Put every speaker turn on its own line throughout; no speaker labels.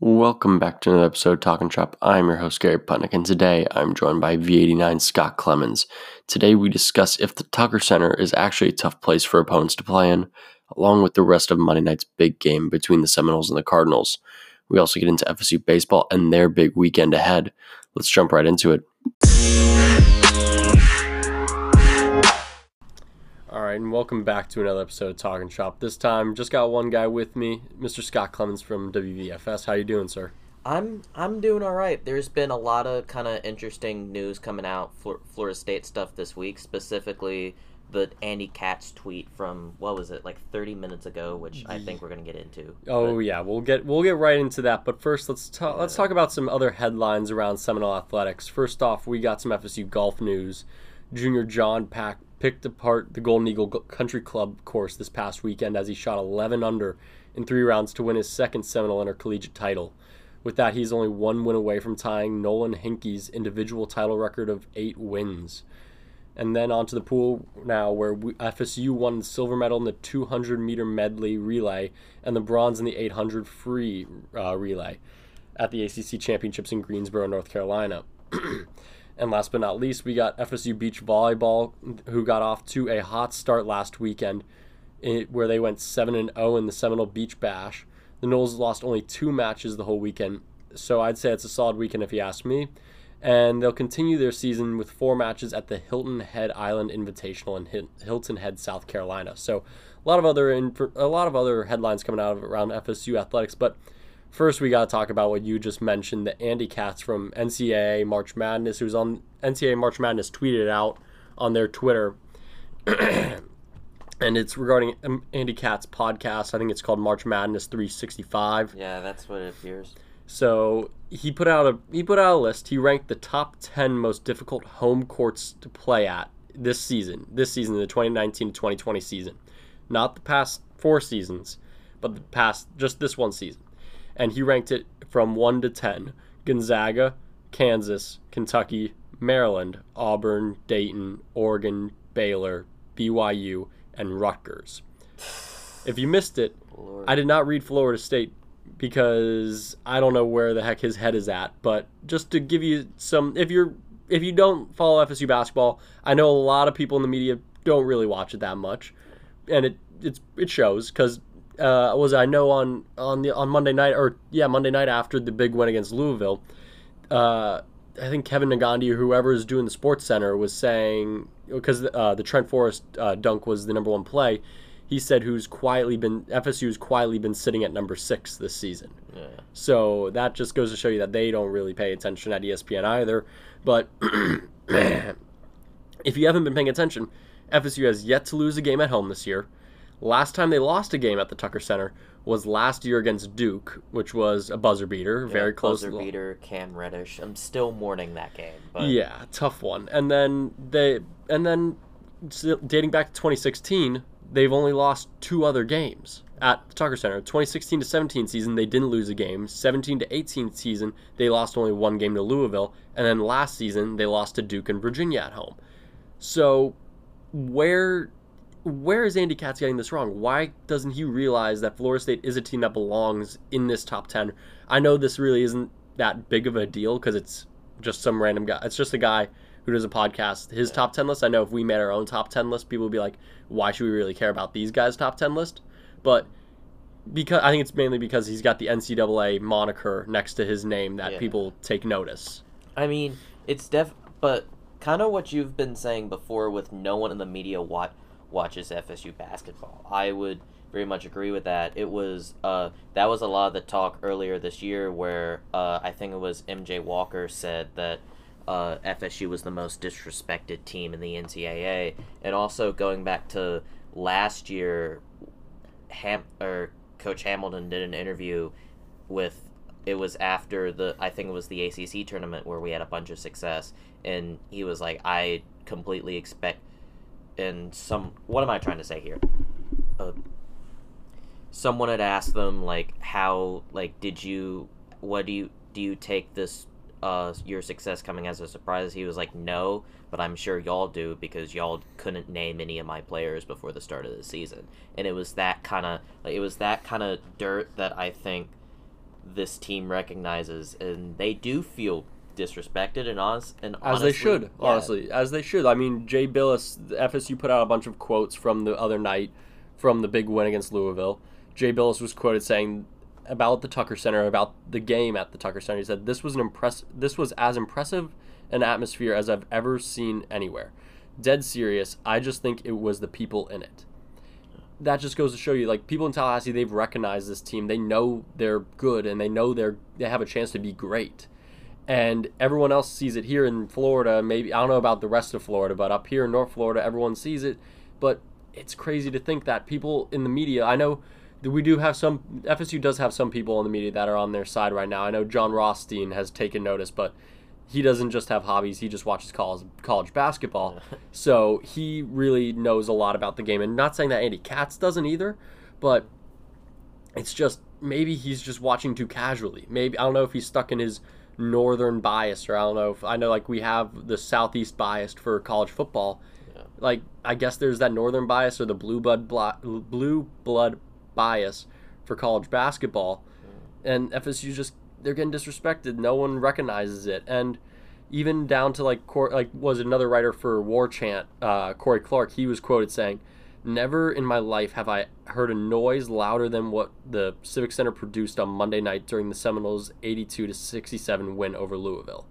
Welcome back to another episode of Talking Shop. I'm your host, Gary Putnick, and today I'm joined by V89 Scott Clemens. Today we discuss if the Tucker Center is actually a tough place for opponents to play in, along with the rest of Monday night's big game between the Seminoles and the Cardinals. We also get into FSU baseball and their big weekend ahead. Let's jump right into it. Right, and welcome back to another episode of Talking Shop. This time, just got one guy with me, Mr. Scott Clemens from WVFS. How you doing, sir?
I'm I'm doing all right. There's been a lot of kind of interesting news coming out for Florida State stuff this week, specifically the Andy Katz tweet from what was it like 30 minutes ago, which I think we're gonna get into.
Oh yeah, we'll get we'll get right into that. But first, let's talk let's talk about some other headlines around Seminole athletics. First off, we got some FSU golf news. Junior John Pak picked apart the Golden Eagle Country Club course this past weekend as he shot 11 under in three rounds to win his second Seminole Intercollegiate title. With that, he's only one win away from tying Nolan Henke's individual title record of eight wins. And then onto the pool now, where we, FSU won the silver medal in the 200 meter medley relay and the bronze in the 800 free uh, relay at the ACC Championships in Greensboro, North Carolina. And last but not least, we got FSU Beach Volleyball, who got off to a hot start last weekend, where they went 7 and 0 in the Seminole Beach Bash. The Noles lost only two matches the whole weekend, so I'd say it's a solid weekend if you ask me. And they'll continue their season with four matches at the Hilton Head Island Invitational in Hilton Head, South Carolina. So a lot of other a lot of other headlines coming out of around FSU athletics, but First, we got to talk about what you just mentioned. The Andy Katz from NCAA March Madness, who's on NCAA March Madness, tweeted out on their Twitter, and it's regarding Andy Katz podcast. I think it's called March Madness 365.
Yeah, that's what it appears.
So he put out a he put out a list. He ranked the top ten most difficult home courts to play at this season. This season, the 2019 2020 season, not the past four seasons, but the past just this one season and he ranked it from 1 to 10 Gonzaga, Kansas, Kentucky, Maryland, Auburn, Dayton, Oregon, Baylor, BYU, and Rutgers. If you missed it, Lord. I did not read Florida State because I don't know where the heck his head is at. But just to give you some, if you're if you don't follow FSU basketball, I know a lot of people in the media don't really watch it that much, and it it's it shows because uh, was I know on on the on Monday night or yeah Monday night after the big win against Louisville, uh, I think Kevin Negandhi or whoever is doing the Sports Center was saying because uh, the Trent Forrest uh, dunk was the number one play. He said who's quietly been FSU's quietly been sitting at number six this season. Yeah. So that just goes to show you that they don't really pay attention at ESPN either. But if you haven't been paying attention, FSU has yet to lose a game at home this year. Last time they lost a game at the Tucker Center was last year against Duke, which was a buzzer beater, very close.
Buzzer beater, Cam Reddish. I'm still mourning that game. But...
Yeah, tough one. And then they, and then dating back to 2016, they've only lost two other games at the Tucker Center. 2016 to 17 season, they didn't lose a game. 17 to 18 season, they lost only one game to Louisville, and then last season they lost to Duke and Virginia at home. So, where where is Andy Katz getting this wrong? Why doesn't he realize that Florida State is a team that belongs in this top 10? I know this really isn't that big of a deal because it's just some random guy. It's just a guy who does a podcast. His top 10 list, I know if we made our own top 10 list, people would be like, why should we really care about these guys' top 10 list? But because I think it's mainly because he's got the NCAA moniker next to his name that yeah. people take notice.
I mean, it's def, but kind of what you've been saying before with no one in the media what watches FSU basketball. I would very much agree with that. It was uh, that was a lot of the talk earlier this year where uh, I think it was MJ Walker said that uh, FSU was the most disrespected team in the NCAA, and also going back to last year, Ham or Coach Hamilton did an interview with. It was after the I think it was the ACC tournament where we had a bunch of success, and he was like, I completely expect and some what am I trying to say here? Uh, someone had asked them like how like did you what do you do you take this uh your success coming as a surprise? He was like no, but I'm sure y'all do because y'all couldn't name any of my players before the start of the season, and it was that kind of like it was that kind of dirt that I think this team recognizes, and they do feel disrespected and honest and
as
honestly,
they should
yeah,
honestly as they should. I mean Jay Bilas the fsu put out a bunch of quotes from the other night from the big win against louisville. Jay Bilas was quoted saying about the tucker center about the game at the tucker center. He said this was an impress this was as impressive an atmosphere as i've ever seen anywhere. Dead serious. I just think it was the people in it. That just goes to show you like people in tallahassee they've recognized this team. They know they're good and they know they're they have a chance to be great and everyone else sees it here in Florida. Maybe I don't know about the rest of Florida, but up here in North Florida, everyone sees it. But it's crazy to think that people in the media. I know that we do have some FSU does have some people in the media that are on their side right now. I know Jon Rothstein has taken notice, but he doesn't just have hobbies. He just watches college college basketball, so he really knows a lot about the game. And not saying that Andy Katz doesn't either, but it's just maybe he's just watching too casually. Maybe I don't know if he's stuck in his northern bias or I don't know if I know like we have the southeast bias for college football.
Yeah.
Like I guess there's that northern bias or the blue blood bla- blue blood bias for college basketball, and FSU just they're getting disrespected. No one recognizes it, and even down to like Cor- like was another writer for War Chant, uh, Corey Clark. He was quoted saying. Never in my life have I heard a noise louder than what the Civic Center produced on Monday night during the Seminoles' 82 to 67 win over Louisville.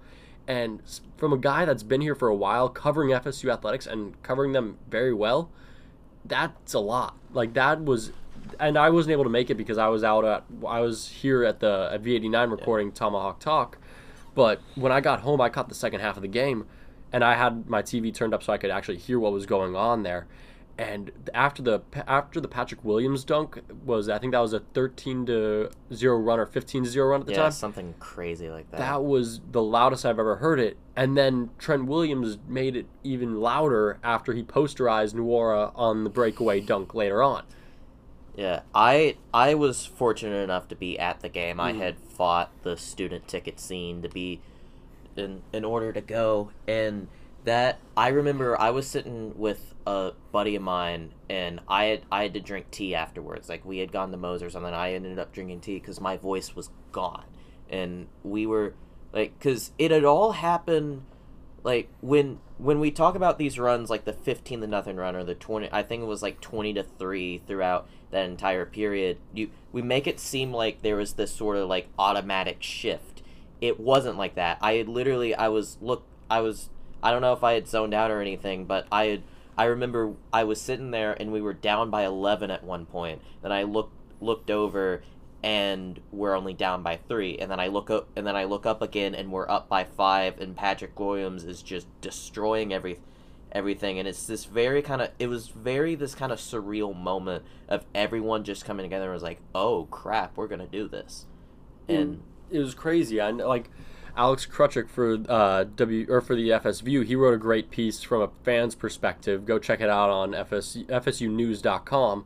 And from a guy that's been here for a while, covering FSU athletics and covering them very well, that's a lot. Like that was, and I wasn't able to make it because I was out at I was here at the at V89 recording Tomahawk Talk. But when I got home, I caught the second half of the game, and I had my TV turned up so I could actually hear what was going on there. And after the after the Patrick Williams dunk was I think that was a 13 to 0 run or 15 to 0 run at the time.
yeah,
time.
something crazy like that.
That was the loudest I've ever heard it. And then Trent Williams made it even louder after he posterized Nwora on the breakaway dunk later on.
Yeah, I I was fortunate enough to be at the game. I
Mhm.
had fought the student ticket scene to be in in order to go, and that I remember I was sitting with a buddy of mine, and I had I had to drink tea afterwards. Like we had gone to Moe's or something. I ended up drinking tea because my voice was gone, and we were like, because it had all happened like when when we talk about these runs like the 15 to nothing run or the 20 i think it was like 20 to 3 throughout that entire period you we make it seem like there was this sort of like automatic shift it wasn't like that i had literally i was look i was i don't know if i had zoned out or anything but i had i remember i was sitting there and we were down by 11 at one point. Then i looked looked over and we're only down by three. And then i look up and then i look up again and we're up by five and patrick williams is just destroying every everything. And it's this very kind of it was very this kind of surreal moment of everyone just coming together and was like oh crap we're gonna do this. Hmm. And
it was crazy. I like Alex Krutchik for uh, W or for the FS View. He wrote a great piece from a fan's perspective. Go check it out on FS, FSUnews.com.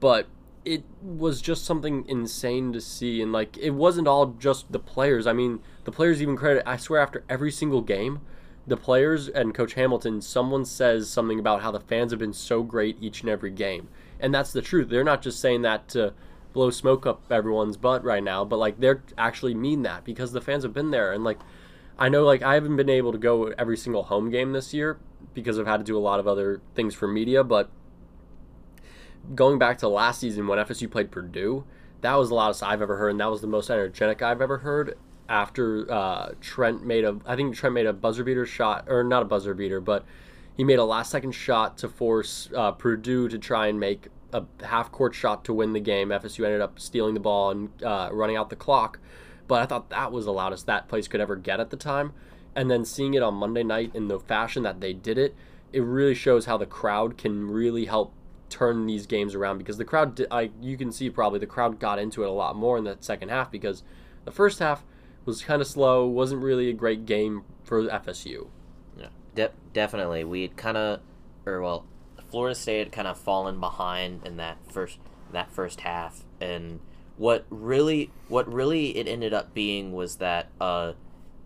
But it was just something insane to see, and like it wasn't all just the players. I mean, the players even credit. I swear, after every single game, the players and Coach Hamilton, someone says something about how the fans have been so great each and every game, and that's the truth. They're not just saying that to blow smoke up everyone's butt right now, but like they're actually mean that because the fans have been there. And like I know like I haven't been able to go every single home game this year because I've had to do a lot of other things for media, but going back to last season when FSU played Purdue, that was the loudest I've ever heard and that was the most energetic I've ever heard after uh, Trent made a I think Trent made a buzzer beater shot or not a buzzer beater, but he made a last second shot to force uh, Purdue to try and make a half court shot to win the game. FSU ended up stealing the ball and uh, running out the clock. But I thought that was the loudest that place could ever get at the time. And then seeing it on Monday night in the fashion that they did it, it really shows how the crowd can really help turn these games around because the crowd, I, you can see probably the crowd got into it a lot more in that second half because the first half was kind of slow, wasn't really a great game for FSU.
Yeah, de- definitely. We had kind of, or well, Florida State had kind of fallen behind in that first that first half, and what really what really it ended up being was that uh,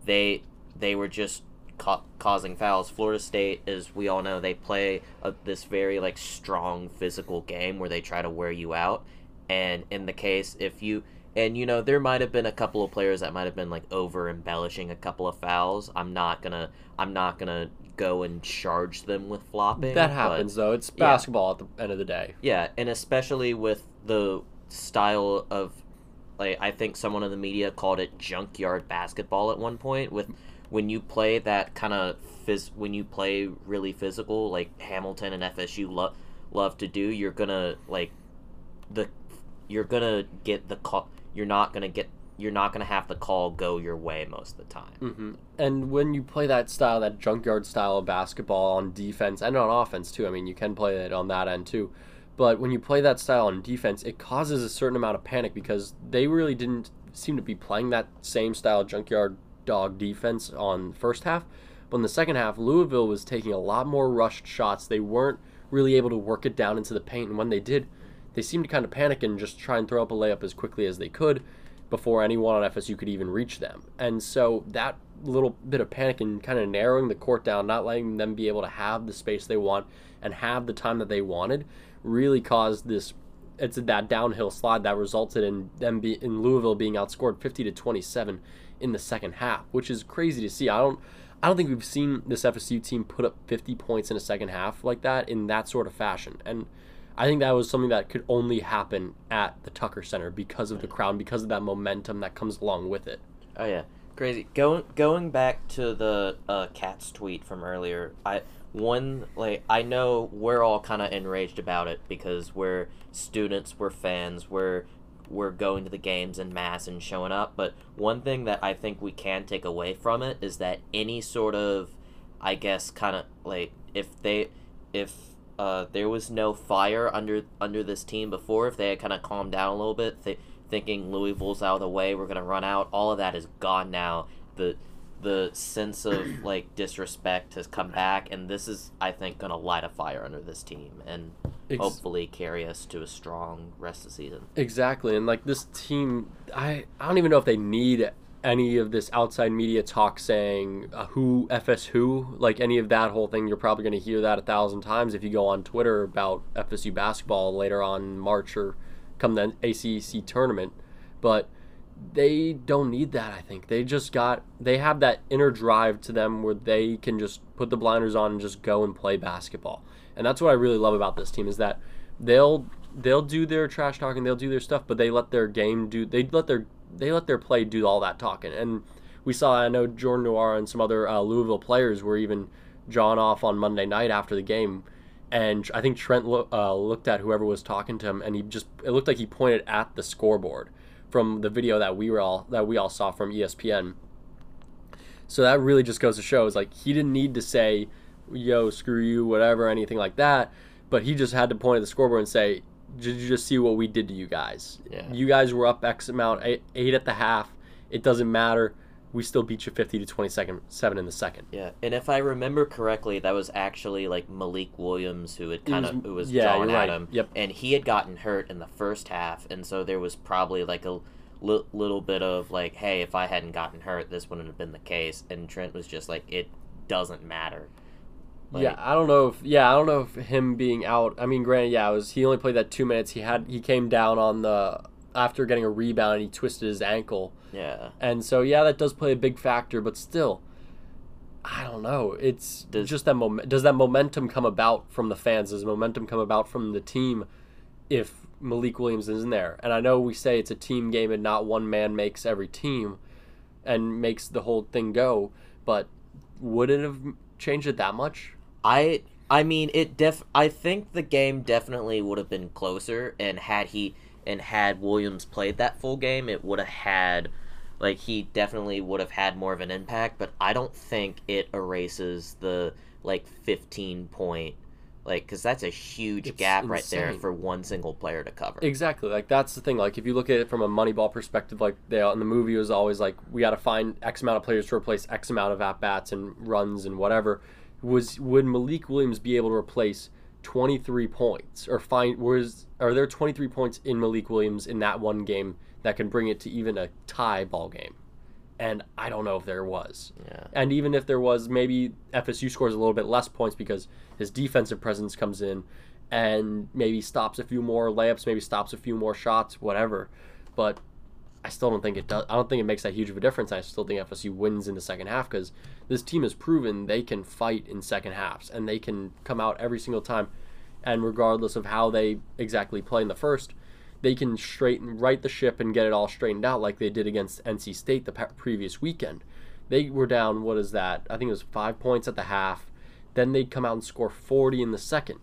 they they were just ca- causing fouls. Florida State, as we all know, they play a, this very like strong physical game where they try to wear you out, and in the case if you And you know, there might have been a couple of players that might have been like over embellishing a couple of fouls. I'm not gonna I'm not gonna go and charge them with flopping.
That
but-
happens though. It's
yeah.
basketball at the end of the day.
yeah, and especially with the style of like I think someone in the media called it junkyard basketball at one point with when you play that kind of phys when you play really physical like Hamilton and FSU love love to do, you're gonna like the you're gonna get the call you're not gonna get you're not gonna have the call go your way most of the time.
hmm And when you play that style, that junkyard style of basketball on defense and on offense too, I mean, you can play it on that end too. But when you play that style on defense, it causes a certain amount of panic because they really didn't seem to be playing that same style junkyard dog defense on first half. But in the second half, Louisville was taking a lot more rushed shots. They weren't really able to work it down into the paint, and when they did, they seemed to kind of panic and just try and throw up a layup as quickly as they could before anyone on FSU could even reach them. And so that little bit of panic and kind of narrowing the court down, not letting them be able to have the space they want and have the time that they wanted, really caused this. It's that downhill slide that resulted in them be in Louisville being outscored 50 to 27 in the second half, which is crazy to see. I don't. I don't think we've seen this FSU team put up 50 points in a second half like that in that sort of fashion. And I think that was something that could only happen at the Tucker Center because of the crowd, because of that momentum that comes along with it.
Oh yeah, crazy. Going going back to the uh, Katz tweet from earlier. I one like I know we're all kind of enraged about it because we're students, we're fans, we're we're going to the games in mass and showing up. But one thing that I think we can take away from it is that any sort of, I guess, kind of like if they if uh, there was no fire under under this team before, if they had kind of calmed down a little bit, th- thinking Louisville's out of the way, we're gonna run out. All of that is gone now. The the sense of like disrespect has come back, and this is, I think, gonna light a fire under this team and
Ex-
hopefully carry us to a strong rest of the season.
Exactly, and like this team, I I don't even know if they need any of this outside media talk saying uh, who FS who, like any of that whole thing. You're probably going to hear that a thousand times if you go on Twitter about FSU basketball later on March or come the ACC tournament. But they don't need that. I think they just got they have that inner drive to them where they can just put the blinders on and just go and play basketball. And that's what I really love about this team is that they'll they'll do their trash talking, they'll do their stuff, but they let their game do they let their they let their play do all that talking. And we saw I know Jordan Nwora and some other uh, Louisville players were even drawn off on Monday night after the game. And I think Trent lo- uh, looked at whoever was talking to him, and he just it looked like he pointed at the scoreboard from the video that we were all that we all saw from ESPN. So that really just goes to show is like he didn't need to say, "Yo, screw you," whatever, anything like that. But he just had to point at the scoreboard and say, "Did you just see what we did to you guys?
Yeah.
You guys were up X amount, eight, eight at the half. It doesn't matter. We still beat you 50 to 27 seven in the second.
Yeah, and if I remember correctly, that was actually like Malik Williams who had kind of who was
yeah,
at
right.
him.
Yep.
And he had gotten hurt in the first half, and so there was probably like a li- little bit of like, hey, if I hadn't gotten hurt, this wouldn't have been the case. And Trent was just like, it doesn't matter. Like,
yeah, I don't know if yeah, I don't know if him being out. I mean, granted, yeah, it was he only played that two minutes. He had he came down on the after getting a rebound and he twisted his ankle.
yeah.
And so yeah, that does play a big factor, but still, I don't know. It's
Does-
just that moment. Does that momentum come about from the fans? Does momentum come about from the team if Malik Williams isn't there? And I know we say it's a team game and not one man makes every team and makes the whole thing go, but would it have changed it that much?
I I mean it def I think the game definitely would have been closer and had he and had Williams played that full game it would have had like he definitely would have had more of an impact but I don't think it erases the like 15 point like cuz that's a huge
It's
gap right there for one single player to cover.
Exactly. Like that's the thing. Like if you look at it from a Moneyball perspective, like they in the movie it was always like we got to find X amount of players to replace X amount of at bats and runs and whatever. Was would Malik Williams be able to replace 23 points or find was are there 23 points in Malik Williams in that one game that can bring it to even a tie ball game? And I don't know if there was.
Yeah.
And even if there was, maybe FSU scores a little bit less points because his defensive presence comes in and maybe stops a few more layups, maybe stops a few more shots, whatever. But I still don't think it does. I don't think it makes that huge of a difference. I still think FSU wins in the second half because this team has proven they can fight in second halves and they can come out every single time. And regardless of how they exactly play in the first, they can straighten right the ship and get it all straightened out like they did against NC State the previous weekend. They were down. What is that? I think it was five points at the half. Then they'd come out and score 40 in the second.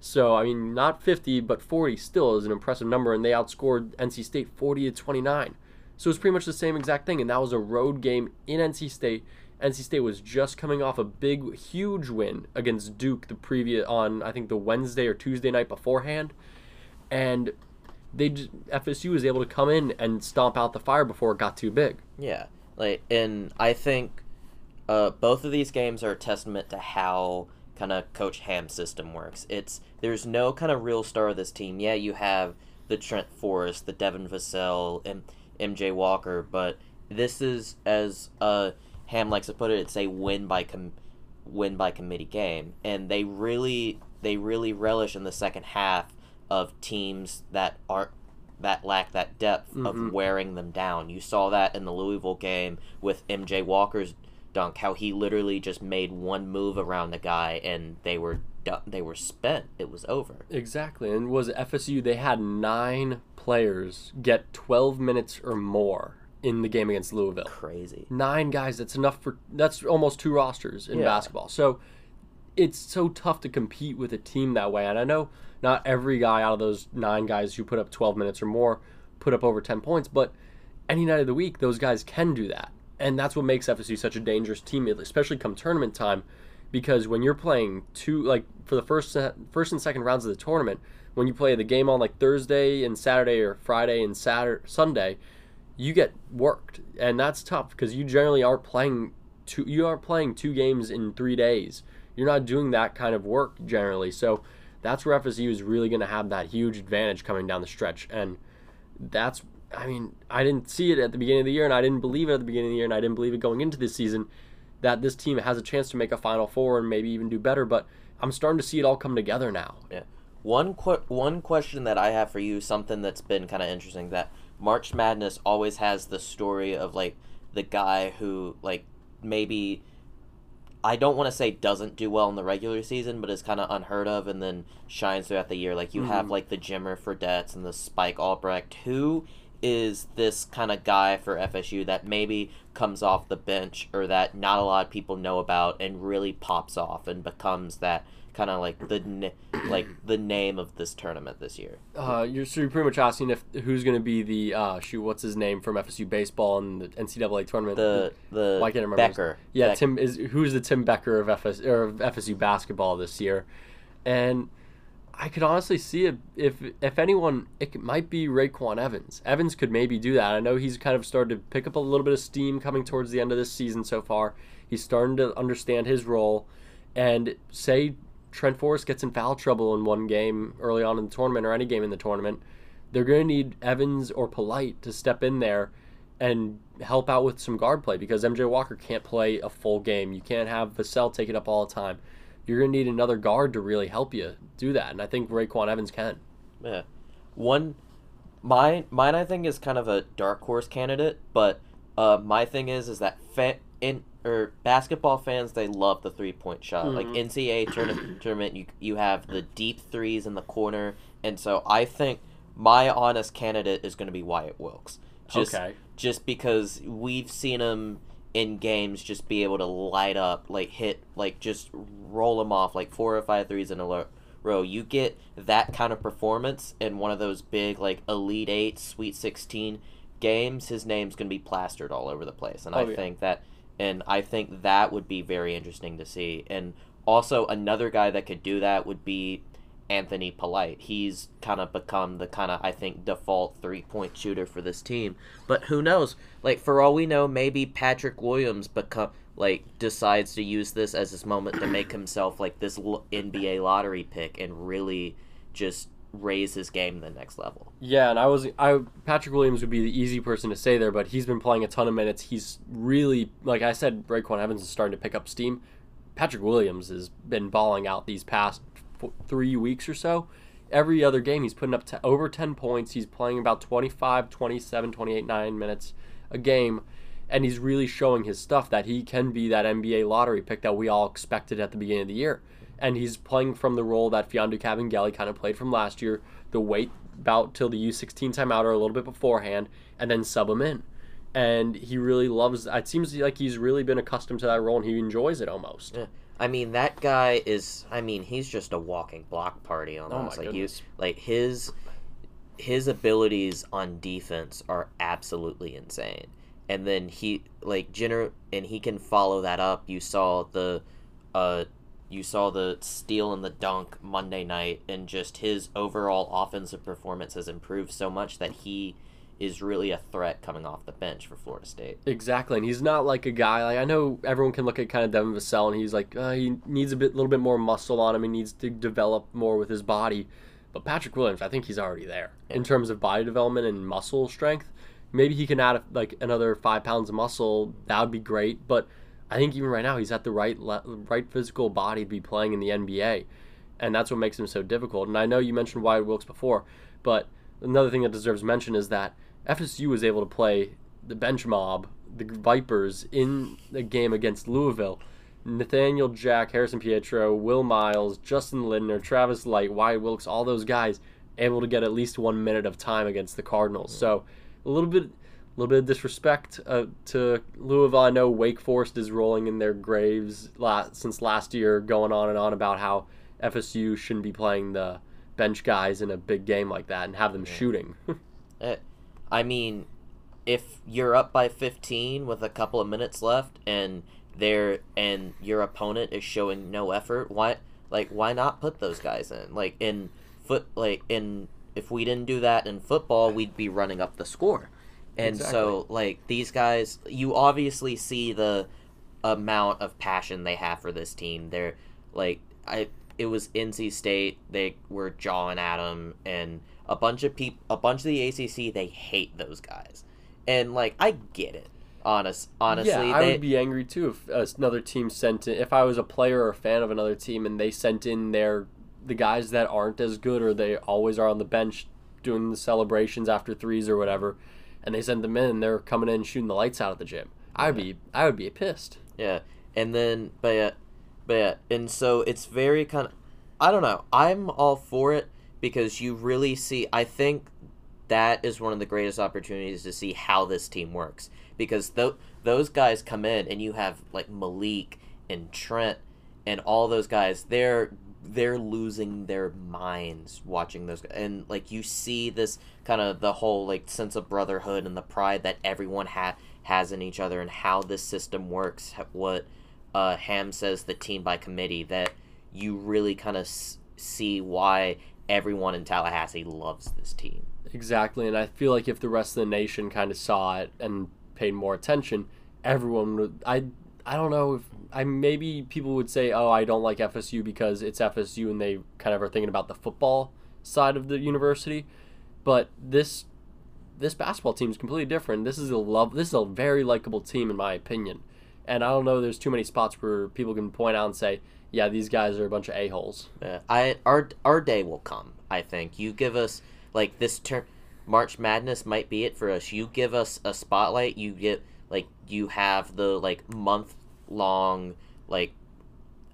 So I mean, not 50, but 40 still is an impressive number, and they outscored NC State 40 to 29. So it's pretty much the same exact thing, and that was a road game in NC State. NC State was just coming off a big, huge win against Duke the previous on I think the Wednesday or Tuesday night beforehand, and they FSU was able to come in and stomp out the fire before it got too big.
Yeah, like and I think uh, both of these games are a testament to how kind of Coach Ham system works. It's there's no kind of real star of this team. Yeah, you have the Trent Forrest, the Devin Vassell, and MJ Walker, but this is as uh, Ham likes to put it, it's a win by com- win by committee game, and they really they really relish in the second half of teams that aren't that lack that depth mm-hmm. of wearing them down. You saw that in the Louisville game with MJ Walker's dunk, how he literally just made one move around the guy and they were they were spent. It was over.
Exactly. And was FSU they had 9 players get 12 minutes or more in the game against Louisville.
Crazy.
9 guys, that's enough for that's almost two rosters in yeah. basketball. So it's so tough to compete with a team that way. And I know not every guy out of those 9 guys who put up 12 minutes or more put up over 10 points, but any night of the week those guys can do that. And that's what makes FSU such a dangerous team, especially come tournament time, because when you're playing two like for the first first and second rounds of the tournament, when you play the game on like Thursday and Saturday or Friday and Saturday Sunday, you get worked, and that's tough because you generally aren't playing two you aren't playing two games in three days. You're not doing that kind of work generally, so that's where FSU is really going to have that huge advantage coming down the stretch, and that's I mean, I didn't see it at the beginning of the year, and I didn't believe it at the beginning of the year, and I didn't believe it going into this season that this team has a chance to make a Final Four and maybe even do better. But I'm starting to see it all come together now.
Yeah. One qu- one question that I have for you, something that's been kind of interesting, that March Madness always has the story of like the guy who like maybe I don't want to say doesn't do well in the regular season, but is kind of unheard of and then shines throughout the year. Like you mm-hmm. have like the Jimmer Fredette's and the Spike Albrecht, who is this kind of guy for FSU that maybe comes off the bench or that not a lot of people know about and really pops off and becomes that kind of like the like the name of this tournament this year.
Uh, you're so you're pretty much asking if who's going to be the uh, shoot what's his name from FSU baseball in the NCAA tournament.
The the why can't remember Becker.
His, yeah, Tim is who's the Tim Becker of FS or of FSU basketball this year, and I could honestly see it if if anyone, it might be RayQuan Evans. Evans could maybe do that. I know he's kind of started to pick up a little bit of steam coming towards the end of this season so far. He's starting to understand his role, and say Trent Forrest gets in foul trouble in one game early on in the tournament or any game in the tournament, they're going to need Evans or Polite to step in there and help out with some guard play because MJ Walker can't play a full game. You can't have Vassell take it up all the time you're going to need another guard to really help you do that. And I think RayQuan Evans can.
Yeah. One, mine, mine I think is kind of a dark horse candidate, but uh, my thing is, is that fan, in, or basketball fans, they love the three point shot. Mm-hmm. Like NCAA tournament, tournament, you, you have the deep threes in the corner. And so I think my honest candidate is going to be Wyatt Wilkes. Just, okay. Just because we've seen him in games just be able to light up, like hit, like just roll them off like four or five threes in a row. You get that kind of performance in one of those big like Elite Eight, Sweet Sixteen games. His name's gonna be plastered all over the place, and oh, I yeah. think that, and I think that would be very interesting to see. And also another guy that could do that would be Anthony Polite. He's kind of become the kind of I think default three point shooter for this team. But who knows? Like for all we know, maybe Patrick Williams become like decides to use this as his moment to make himself like this NBA lottery pick and really just raise his game to the next level.
Yeah, and I was I Patrick Williams would be the easy person to say there, but he's been playing a ton of minutes. He's really like I said, RayQuan Evans is starting to pick up steam. Patrick Williams has been balling out these past three weeks or so, every other game he's putting up to over 10 points. He's playing about 25, 27, 28, 9 minutes a game. And he's really showing his stuff that he can be that NBA lottery pick that we all expected at the beginning of the year. And he's playing from the role that Mfiondu Kabengele kind of played from last year, the wait about till the U16 timeout or a little bit beforehand, and then sub him in. And he really loves. It seems like he's really been accustomed to that role, and he enjoys it almost.
Yeah. I mean, that guy is. I mean, he's just a walking block party almost.
Oh
like
goodness.
he, like his his abilities on defense are absolutely insane. And then he like gener and he can follow that up. You saw the uh you saw the steal and the dunk Monday night and just his overall offensive performance has improved so much that he is really a threat coming off the bench for Florida State.
Exactly, and he's not like a guy like I know everyone can look at kind of Devin Vassell and he's like uh, he needs a bit, little bit more muscle on him. He needs to develop more with his body. But Patrick Williams, I think he's already there in terms of body development and muscle strength. Maybe he can add like another five pounds of muscle. That would be great. But I think even right now he's at the right le- right physical body to be playing in the NBA, and that's what makes him so difficult. And I know you mentioned Wyatt Wilkes before, but another thing that deserves mention is that FSU was able to play the bench mob, the Vipers, in the game against Louisville. Nathanael Jack, Harrison Prieto, Will Miles, Justin Lindner, Travis Light, Wyatt Wilkes, all those guys able to get at least one minute of time against the Cardinals. Mm. So a little bit, a little bit of disrespect uh, to Louisville. I know Wake Forest is rolling in their graves la- since last year, going on and on about how FSU shouldn't be playing the bench guys in a big game like that and have them shooting.
Uh, I mean, if you're up by 15 with a couple of minutes left and there and your opponent is showing no effort, why like why not put those guys in? Like in foot like in if we didn't do that in football, we'd be running up the score. And so like these guys, you obviously see the amount of passion they have for this team. They're like I it was NC State. They were jawing at them, and a bunch of people, a bunch of the ACC. They hate those guys, and like I get it. Honest, honestly,
yeah, I
they,
would be angry too if another team sent in. If I was a player or a fan of another team and they sent in their the guys that aren't as good or they always are on the bench doing the celebrations after threes or whatever, and they send them in and they're coming in shooting the lights out of the gym. I would be I would be pissed.
Yeah, and then but yeah, but yeah, and so it's very kind of, I don't know. I'm all for it because you really see. I think that is one of the greatest opportunities to see how this team works because th- those guys come in and you have like Malik and Trent and all those guys. They're they're losing their minds watching those and like you see this kind of the whole like sense of brotherhood and the pride that everyone ha- has in each other and how this system works what uh, ham says the team by committee that you really kind of s- see why everyone in tallahassee loves this team
Exactly, and I feel like if the rest of the nation kind of saw it and paid more attention, everyone would. I I don't know if I maybe people would say, oh, I don't like FSU because it's FSU, and they kind of are thinking about the football side of the university. But this this basketball team is completely different. This is a love. This is a very likable team in my opinion, and I don't know. There's too many spots where people can point out and say, yeah, these guys are a bunch of a holes.
Yeah, I our our day will come. I think you give us like this turn. March Madness might be it for us. You give us a spotlight. You get like you have the like month long like.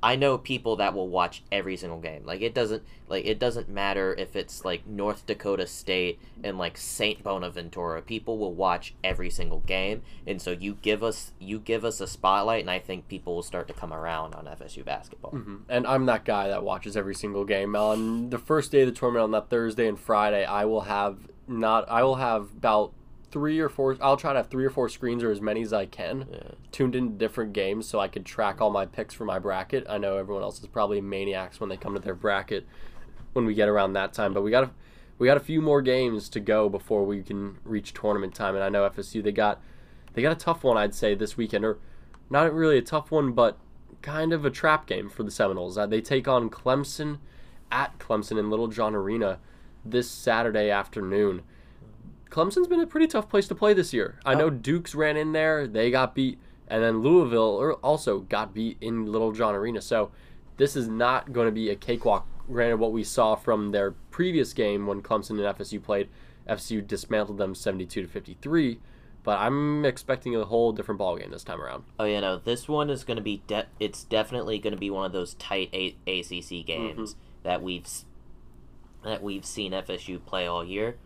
I know people that will watch every single game. Like it doesn't like it doesn't matter if it's like North Dakota State and like Saint Bonaventure. People will watch every single game, and so you give us you give us a spotlight, and I think people will start to come around on FSU basketball.
hmm And I'm that guy that watches every single game. On the first day of the tournament, on that Thursday and Friday, I will have not. I will have about three or four. I'll try to have three or four screens or as many as I can
Yeah.
tuned into different games so I could track all my picks for my bracket. I know everyone else is probably maniacs when they come to their bracket when we get around that time, but we got a, we got a few more games to go before we can reach tournament time. And I know FSU they got they got a tough one I'd say this weekend, or not really a tough one, but kind of a trap game for the Seminoles. Uh, they take on Clemson at Clemson in Littlejohn Arena this Saturday afternoon. Clemson's been a pretty tough place to play this year. I know Dukes ran in there, they got beat, and then Louisville er- also got beat in Littlejohn Arena. So this is not going to be a cakewalk granted, what we saw from their previous game when Clemson and FSU played, FSU dismantled them 72 to 53. But I'm expecting a whole different ball game this time around.
Oh yeah, no, this one is going to be de- it's definitely going to be one of those tight a- ACC games that we've that we've seen FSU play all year.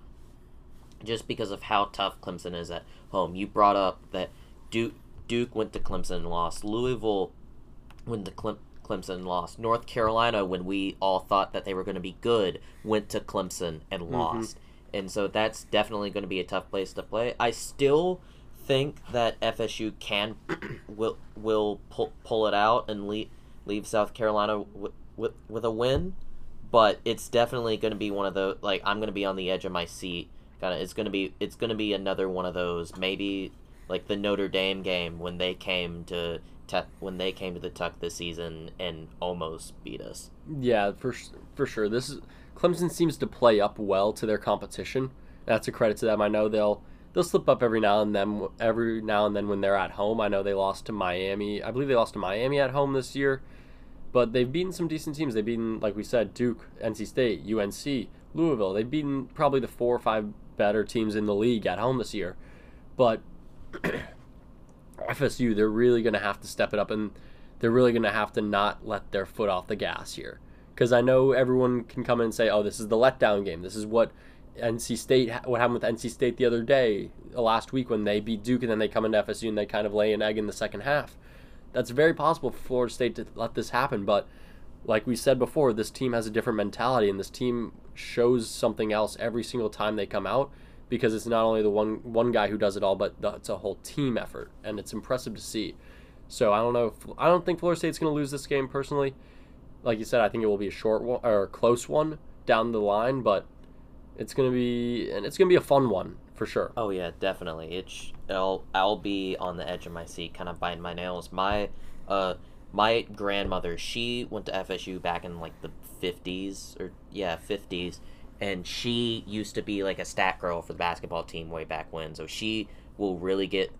Just because of how tough Clemson is at home. You brought up that Duke Duke went to Clemson and lost. Louisville went to Clem- Clemson and lost. North Carolina, when we all thought that they were going to be good, went to Clemson and mm-hmm. lost. And so that's definitely going to be a tough place to play. I still think that FSU can will will pull, pull it out and leave leave South Carolina with, with with a win, but it's definitely going to be one of the like I'm going to be on the edge of my seat. Kind of, it's to be it's to be another one of those maybe like the Notre Dame game when they came to when they came to the Tuck this season and almost beat us.
Yeah, for for sure. This is Clemson seems to play up well to their competition. That's a credit to them. I know they'll they'll slip up every now and then every now and then when they're at home. I know they lost to Miami. I believe they lost to Miami at home this year. But they've beaten some decent teams. They've beaten, like we said, Duke, NC State, UNC, Louisville. They've beaten probably the four or five better teams in the league at home this year. But FSU, they're really going to have to step it up and they're really going to have to not let their foot off the gas here. Because I know everyone can come in and say, oh, this is the letdown game. This is what NC State, what happened with NC State the other day, uh, last week when they beat Duke and then they come into FSU and they kind of lay an egg in the second half. That's very possible for Florida State to let this happen. But like we said before, this team has a different mentality and this team shows something else every single time they come out because it's not only the one one guy who does it all, but the, it's a whole team effort, and it's impressive to see. So I don't know. If, I don't think Florida State's going to lose this game personally. Like you said, I think it will be a short one or a close one down the line, but it's going to be and it's going to be a fun one for sure.
Oh yeah, definitely. It's I'll I'll be on the edge of my seat, kind of biting my nails. My uh my grandmother, she went to FSU back in like the fifties or yeah fifties, and she used to be like a stat girl for the basketball team way back when. So she will really get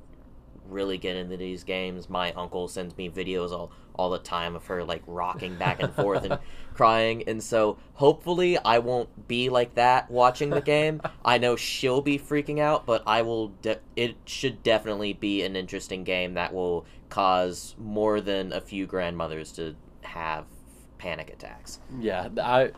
really get into these games. My uncle sends me videos all all the time of her like rocking back and forth and crying and so hopefully I won't be like that watching the game. I know she'll be freaking out, but I will de- it should definitely be an interesting game that will cause more than a few grandmothers to have panic attacks.
Yeah, I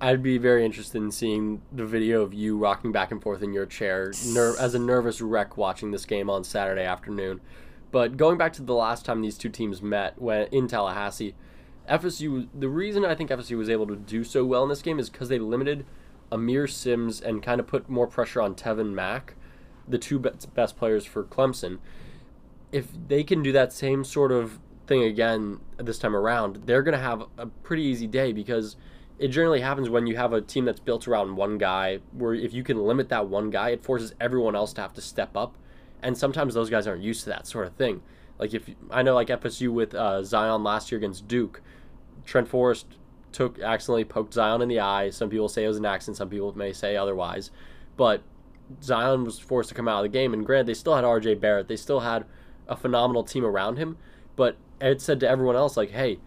I'd be very interested in seeing the video of you rocking back and forth in your chair ner- as a nervous wreck watching this game on Saturday afternoon. But going back to the last time these two teams met when in Tallahassee, FSU the reason I think FSU was able to do so well in this game is because they limited Aamir Simms and kind of put more pressure on Tevin Mack, the two be- best players for Clemson. If they can do that same sort of thing again this time around, they're going to have a pretty easy day because it generally happens when you have a team that's built around one guy where if you can limit that one guy it forces everyone else to have to step up. And sometimes those guys aren't used to that sort of thing. Like if i know like fsu with uh, zion last year against duke trent forrest took accidentally poked zion in the eye. Some people say it was an accident some people may say otherwise. But zion was forced to come out of the game and granted they still had rj barrett. They still had a phenomenal team around him. But ed said to everyone else like hey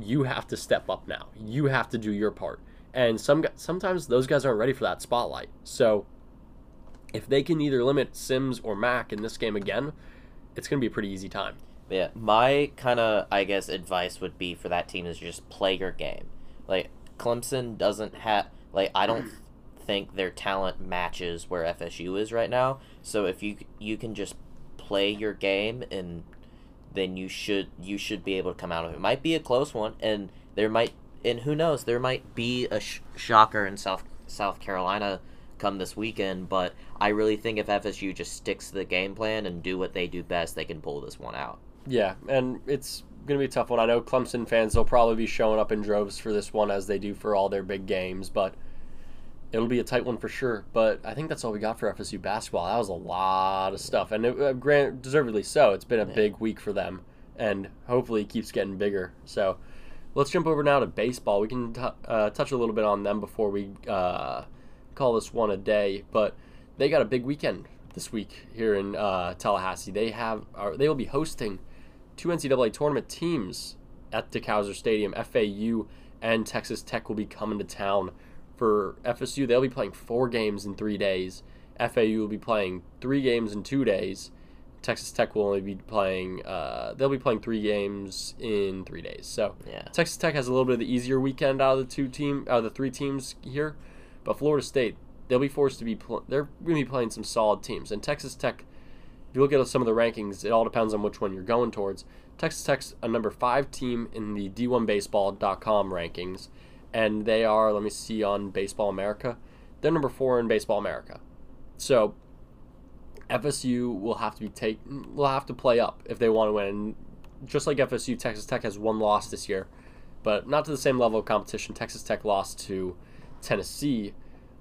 you have to step up now. You have to do your part. And some sometimes those guys aren't ready for that spotlight. So if they can either limit Simms or Mack in this game again, it's going to be a pretty easy time.
Yeah, my kind of I guess advice would be for that team is just play your game. Like Clemson doesn't have like I don't think their talent matches where FSU is right now. So if you you can just play your game and then you should you should be able to come out of it. Might be a close one and there might and who knows, there might be a sh- shocker in South South Carolina come this weekend, but I really think if FSU just sticks to the game plan and do what they do best, they can pull this one out.
Yeah, and it's going to be a tough one. I know Clemson fans will probably be showing up in droves for this one as they do for all their big games, but it'll be a tight one for sure. But I think that's all we got for FSU basketball. That was a lot of stuff, and it, uh, grant deservedly so. It's been a
Yeah.
big week for them, and hopefully it keeps getting bigger. So let's jump over now to baseball. We can t- uh, touch a little bit on them before we uh, call this one a day. But they got a big weekend this week here in uh, Tallahassee. They have they will be hosting two NCAA tournament teams at Dick Howser Stadium, FAU and Texas Tech will be coming to town for FSU. They'll be playing four games in three days. FAU will be playing three games in two days. Texas Tech will only be playing. Uh, they'll be playing three games in three days. So
Yeah.
Texas Tech has a little bit of the easier weekend out of the two team, out of the three teams here, but Florida State they'll be forced to be. Pl- they're going to be playing some solid teams, and Texas Tech. If you look at some of the rankings, it all depends on which one you're going towards. Texas Tech's a number five team in the D1Baseball.com rankings, and they are. Let me see on Baseball America. They're number four in Baseball America. So FSU will have to be take will have to play up if they want to win. Just like FSU, Texas Tech has one loss this year, but not to the same level of competition. Texas Tech lost to Tennessee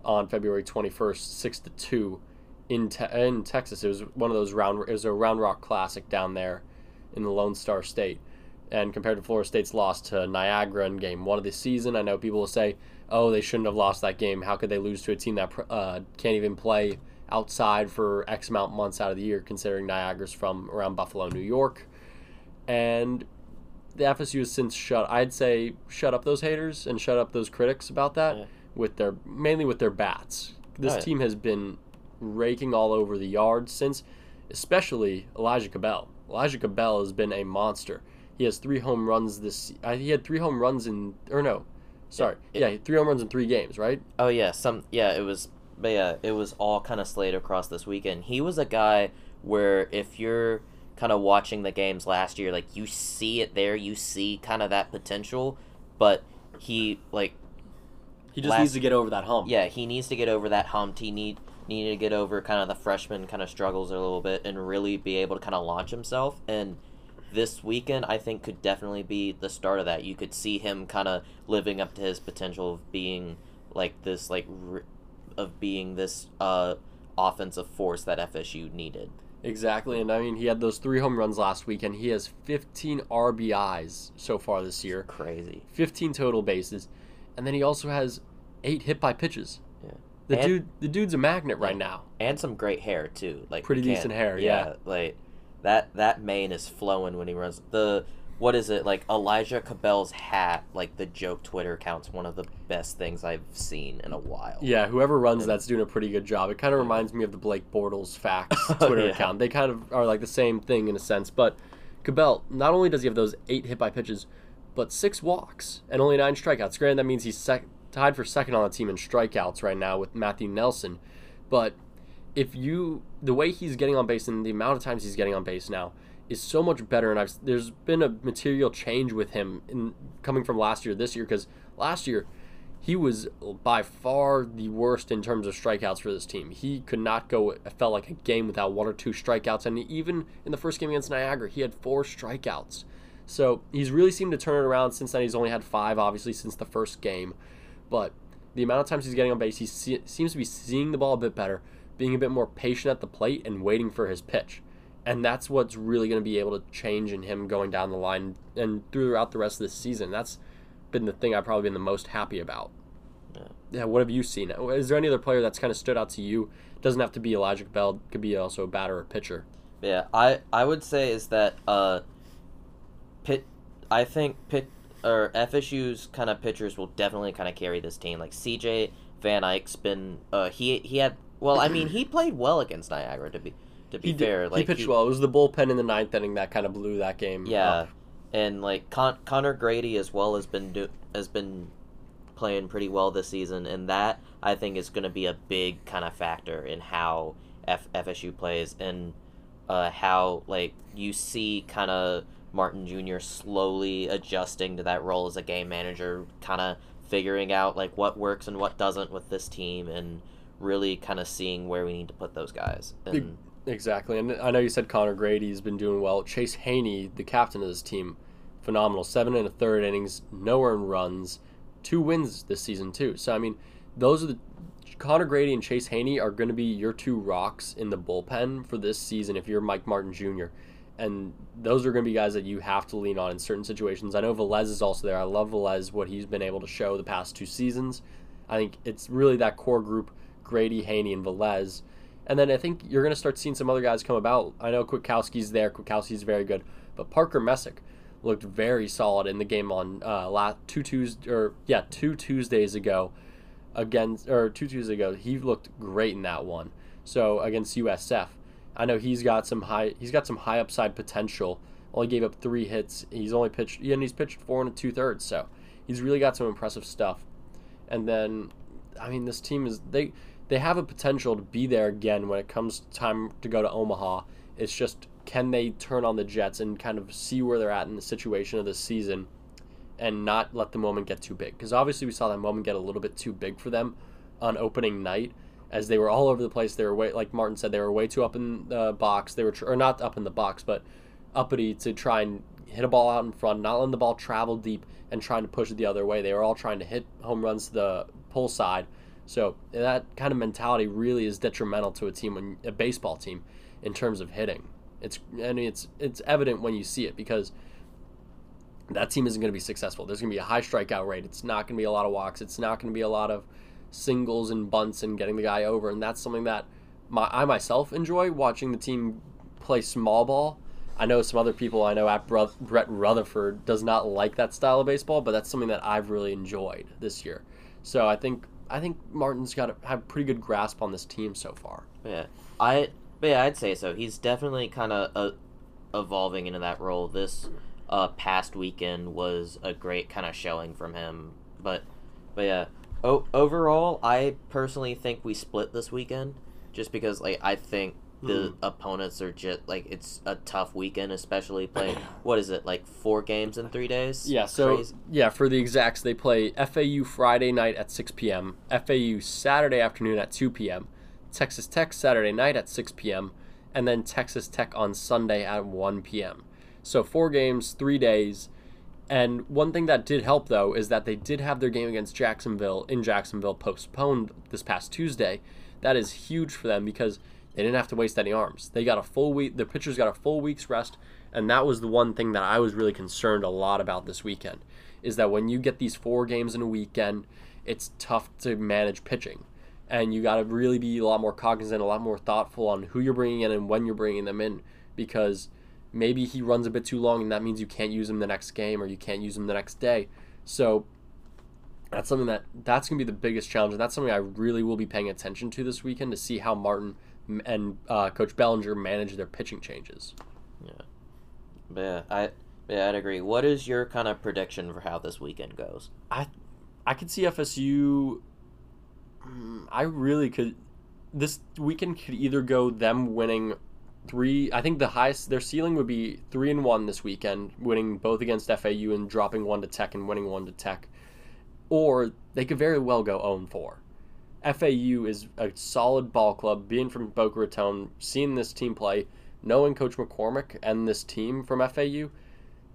on February 21st, six to two, in te- in Texas. It was one of those round. It was a Round Rock Classic down there in the Lone Star State. And compared to Florida State's loss to Niagara in Game One of the season, I know people will say, "Oh, they shouldn't have lost that game. How could they lose to a team that uh, can't even play outside for X amount months out of the year?" Considering Niagara's from around Buffalo, New York, and the FSU has since shut. I'd say shut up those haters and shut up those critics about that
Yeah.
with their mainly with their bats. This
Oh, yeah.
team has been raking all over the yard since, especially Elijah Cabell. Elijah Cabell has been a monster. He has three home runs this. Uh, he had three home runs in or no, sorry,
it-
yeah, three home runs in three games, right?
Oh yeah, some yeah, it was but yeah, it was all kind of slayed across this weekend. He was a guy where if you're kind of watching the games last year, like you see it there, you see kind of that potential, but he like
He just
Last-
needs to get over that hump.
yeah, he needs to get over that hump. He need needed to get over kind of the freshman kind of struggles a little bit and really be able to kind of launch himself and this weekend I think could definitely be the start of that. You could see him kind of living up to his potential of being like this like of being this uh offensive force that FSU needed.
Exactly, and I mean he had those three home runs last week, and he has 15 RBIs so far this year.
Crazy.
15 total bases, and then he also has eight hit by pitches.
Yeah.
The
And-
dude, the dude's a magnet right
Yeah.
now.
And some great hair too. Like
Pretty decent hair, yeah.
Like that that mane is flowing when he runs. The what is it like Elijah Cabell's hat? Like the joke Twitter account's one of the best things I've seen in a while.
Yeah, whoever runs
Yeah.
that's doing a pretty good job. It kind of reminds me of the Blake Bortles facts
Oh,
Twitter
yeah.
account. They kind of are like the same thing in a sense. But Cabell, not only does he have those eight hit by pitches, but six walks and only nine strikeouts. Granted, that means he's sec- tied for second on the team in strikeouts right now with Matheu Nelson. But if you, the way he's getting on base and the amount of times he's getting on base now is so much better. And I've there's been a material change with him in coming from last year this year because last year he was by far the worst in terms of strikeouts for this team. He could not go, it felt like a game without one or two strikeouts. And even in the first game against Niagara, he had four strikeouts. So he's really seemed to turn it around since then. He's only had five, obviously, since the first game. But the amount of times he's getting on base, he se- seems to be seeing the ball a bit better, being a bit more patient at the plate, and waiting for his pitch. And that's what's really going to be able to change in him going down the line and throughout the rest of this season. That's been the thing I've probably been the most happy about.
Yeah.
Yeah, what have you seen? Is there any other player that's kind of stood out to you? Doesn't have to be Elijah Bell. Could be also a batter or pitcher.
Yeah, I I would say is that uh, pit. I think pit or FSU's kind of pitchers will definitely kind of carry this team. Like CJ Van Eyk's been uh he he had well I mean he played well against Niagara to be to be
He did-
fair. Like
he pitched well. It was the bullpen in the ninth inning that kind of blew that game.
Yeah,
up.
and like Con- Conor Grady as well has been do- has been playing pretty well this season, and that I think is going to be a big kind of factor in how F- FSU plays and uh, how like you see kind of Martin Jr. slowly adjusting to that role as a game manager, kind of figuring out like what works and what doesn't with this team, and really kind of seeing where we need to put those guys. And
Exactly, and I know you said Conor Grady's been doing well. Chase Haney, the captain of this team, phenomenal. Seven and a third innings, no earned runs, two wins this season too. So I mean, those are the Conor Grady and Chase Haney are going to be your two rocks in the bullpen for this season if you're Mike Martin Jr. And those are going to be guys that you have to lean on in certain situations. I know Velez is also there. I love Velez, what he's been able to show the past two seasons. I think it's really that core group Grady, Haney, and Velez. And then I think you're going to start seeing some other guys come about. I know Kwiatkowski's there. Kwiatkowski's very good. But Parker Messick, looked very solid in the game on uh, last two Tuesdays or yeah two Tuesdays ago against or two Tuesdays ago. He looked great in that one. So against USF, I know he's got some high he's got some high upside potential. Only gave up three hits. He's only pitched and he's pitched four and two thirds. So he's really got some impressive stuff. And then, I mean, this team is they they have a potential to be there again when it comes time to go to Omaha. It's just can they turn on the Jets and kind of see where they're at in the situation of this season and not let the moment get too big? Because obviously we saw that moment get a little bit too big for them on opening night as they were all over the place. They were way, like Martin said, they were way too up in the box. They were, tr- or not up in the box, but uppity to try and hit a ball out in front, not letting the ball travel deep and trying to push it the other way. They were all trying to hit home runs to the pull side. So that kind of mentality really is detrimental to a team when a baseball team in terms of hitting. It's mean it's it's evident when you see it because that team isn't going to be successful. There's going to be a high strikeout rate. It's not going to be a lot of walks. It's not going to be a lot of singles and bunts and getting the guy over. And that's something that my, I myself enjoy watching the team play small ball. I know some other people I know at Brett Rutherford does not like that style of baseball, but that's something that I've really enjoyed this year. So I think I think Martin's got to have a pretty good grasp on this team so far.
Yeah, I yeah I'd say so. He's definitely kind of uh, evolving into that role. This uh, past weekend was a great kind of showing from him. But but yeah, o- overall, I personally think we split this weekend just because like I think the mm. opponents are just like it's a tough weekend, especially playing what is it like four games in three days?
Yeah, so Crazy. yeah, for the exacts, they play FAU Friday night at six p.m., FAU Saturday afternoon at two p.m., Texas Tech Saturday night at six p.m., and then Texas Tech on Sunday at one p.m. So four games, three days. And one thing that did help though is that they did have their game against Jacksonville in Jacksonville postponed this past Tuesday. That is huge for them because they didn't have to waste any arms. They got a full week. The pitchers got a full week's rest, and that was the one thing that I was really concerned a lot about this weekend. Is that when you get these four games in a weekend, it's tough to manage pitching, and you got to really be a lot more cognizant, a lot more thoughtful on who you're bringing in and when you're bringing them in, because maybe he runs a bit too long, and that means you can't use him the next game or you can't use him the next day. So that's something that that's going to be the biggest challenge, and that's something I really will be paying attention to this weekend to see how Martin and uh, Coach Belanger manage their pitching changes.
Yeah, yeah, I yeah I'd agree. What is your kind of prediction for how this weekend goes?
I I could see FSU. Mm, I really could. This weekend could either go them winning three. I think the highest their ceiling would be three and one this weekend, winning both against FAU and dropping one to Tech and winning one to Tech, or they could very well go zero oh and four. FAU is a solid ball club. Being from Boca Raton, seeing this team play, knowing Coach McCormack and this team from FAU,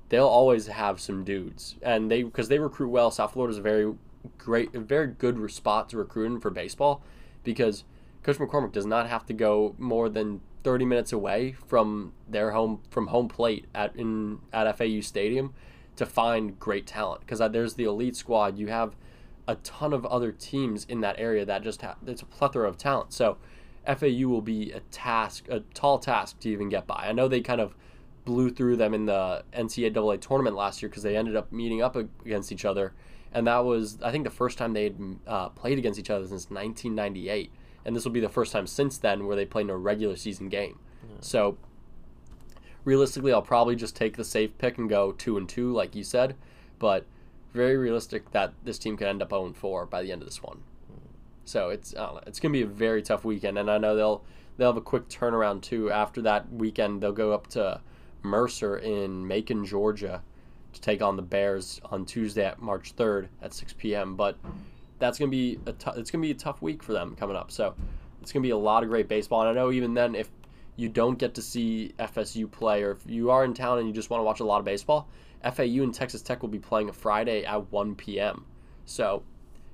they'll always have some dudes, and they because they recruit well. South Florida is a very great, very good spot to recruit for baseball because Coach McCormack does not have to go more than 30 minutes away from their home from home plate at in at FAU Stadium to find great talent because uh, there's the elite squad. You have a ton of other teams in that area that just have it's a plethora of talent. So FAU will be a task, a tall task to even get by. I know they kind of blew through them in the NCAA tournament last year because they ended up meeting up against each other, and that was I think the first time they had uh, played against each other since 1998, and this will be the first time since then where they played in a regular season game. Yeah. So realistically, I'll probably just take the safe pick and go two and two, like you said, but very realistic that this team could end up 0 4 by the end of this one. So it's know, it's going to be a very tough weekend, and I know they'll they'll have a quick turnaround too. After that weekend, they'll go up to Mercer in Macon, Georgia, to take on the Bears on Tuesday at March 3rd at 6 p.m. But that's going to be a t- it's going to be a tough week for them coming up. So it's going to be a lot of great baseball, and I know even then if you don't get to see FSU play, or if you are in town and you just want to watch a lot of baseball, FAU and Texas Tech will be playing a Friday at 1 p.m. So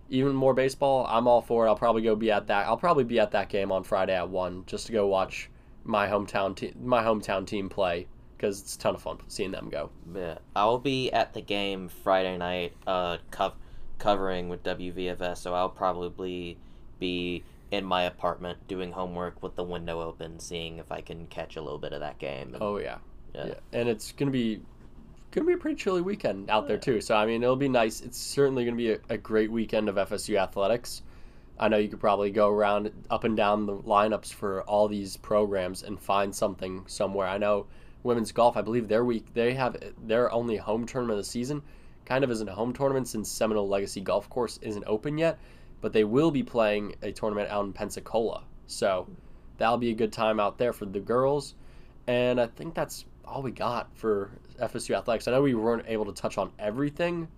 even more baseball, I'm all for it. I'll probably go be at that. I'll probably be at that game on Friday at 1 just to go watch my hometown te- my hometown team play because it's a ton of fun seeing them go.
Yeah, I'll be at the game Friday night, uh, co- covering with WVFS, so I'll probably be in my apartment doing homework with the window open, seeing if I can catch a little bit of that game.
And, oh yeah. yeah, yeah, and it's gonna be going to be a pretty chilly weekend out there too. So I mean, it'll be nice. It's certainly going to be a, a great weekend of FSU athletics. I know you could probably go around up and down the lineups for all these programs and find something somewhere. I know women's golf. I believe their week they have their only home tournament of the season. Kind of isn't a home tournament since Seminole Legacy Golf Course isn't open yet, but they will be playing a tournament out in Pensacola. So that'll be a good time out there for the girls. And I think that's all we got for FSU athletics. I know we weren't able to touch on everything,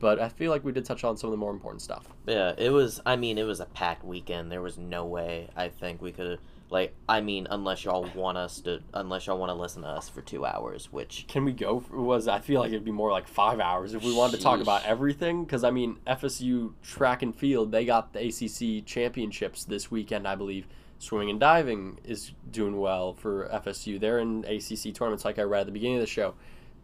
but I feel like we did touch on some of the more important stuff.
Yeah, it was. I mean, it was a packed weekend. There was no way I think we could like. I mean, unless y'all want us to, unless y'all want to listen to us for two hours, which
Can we go? For, was I feel like it'd be more like five hours if we wanted to talk
Sheesh.
about everything? Because I mean, FSU track and field they got the ACC championships this weekend, I believe. Swimming and diving is doing well for FSU. They're in ACC tournaments, like I read at the beginning of the show.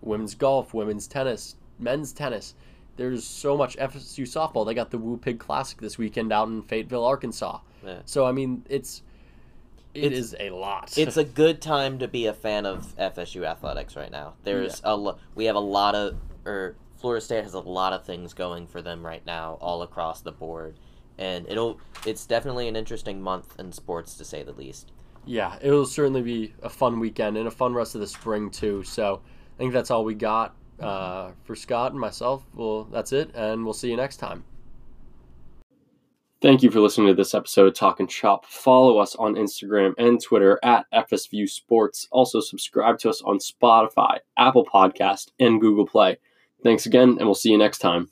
Women's golf, women's tennis, men's tennis. There's so much FSU softball. They got the Woo Pig Classic this weekend out in Fayetteville, Arkansas.
Yeah.
So I mean, it's it
It's-
a lot.
it's a good time to be a fan of FSU athletics right now. There's a lo- we have a lot of or Florida State has a lot of things going for them right now, all across the board, and it'll it's definitely an interesting month in sports to say the least.
yeah, it'll certainly be a fun weekend and a fun rest of the spring too. So I think that's all we got uh, for Scott and myself. Well, that's it, and we'll see you next time. Thank you for listening to this episode of Talk and Chop. Follow us on Instagram and Twitter at FSView Sports. Also, subscribe to us on Spotify, Apple Podcast, and Google Play. Thanks again, and we'll see you next time.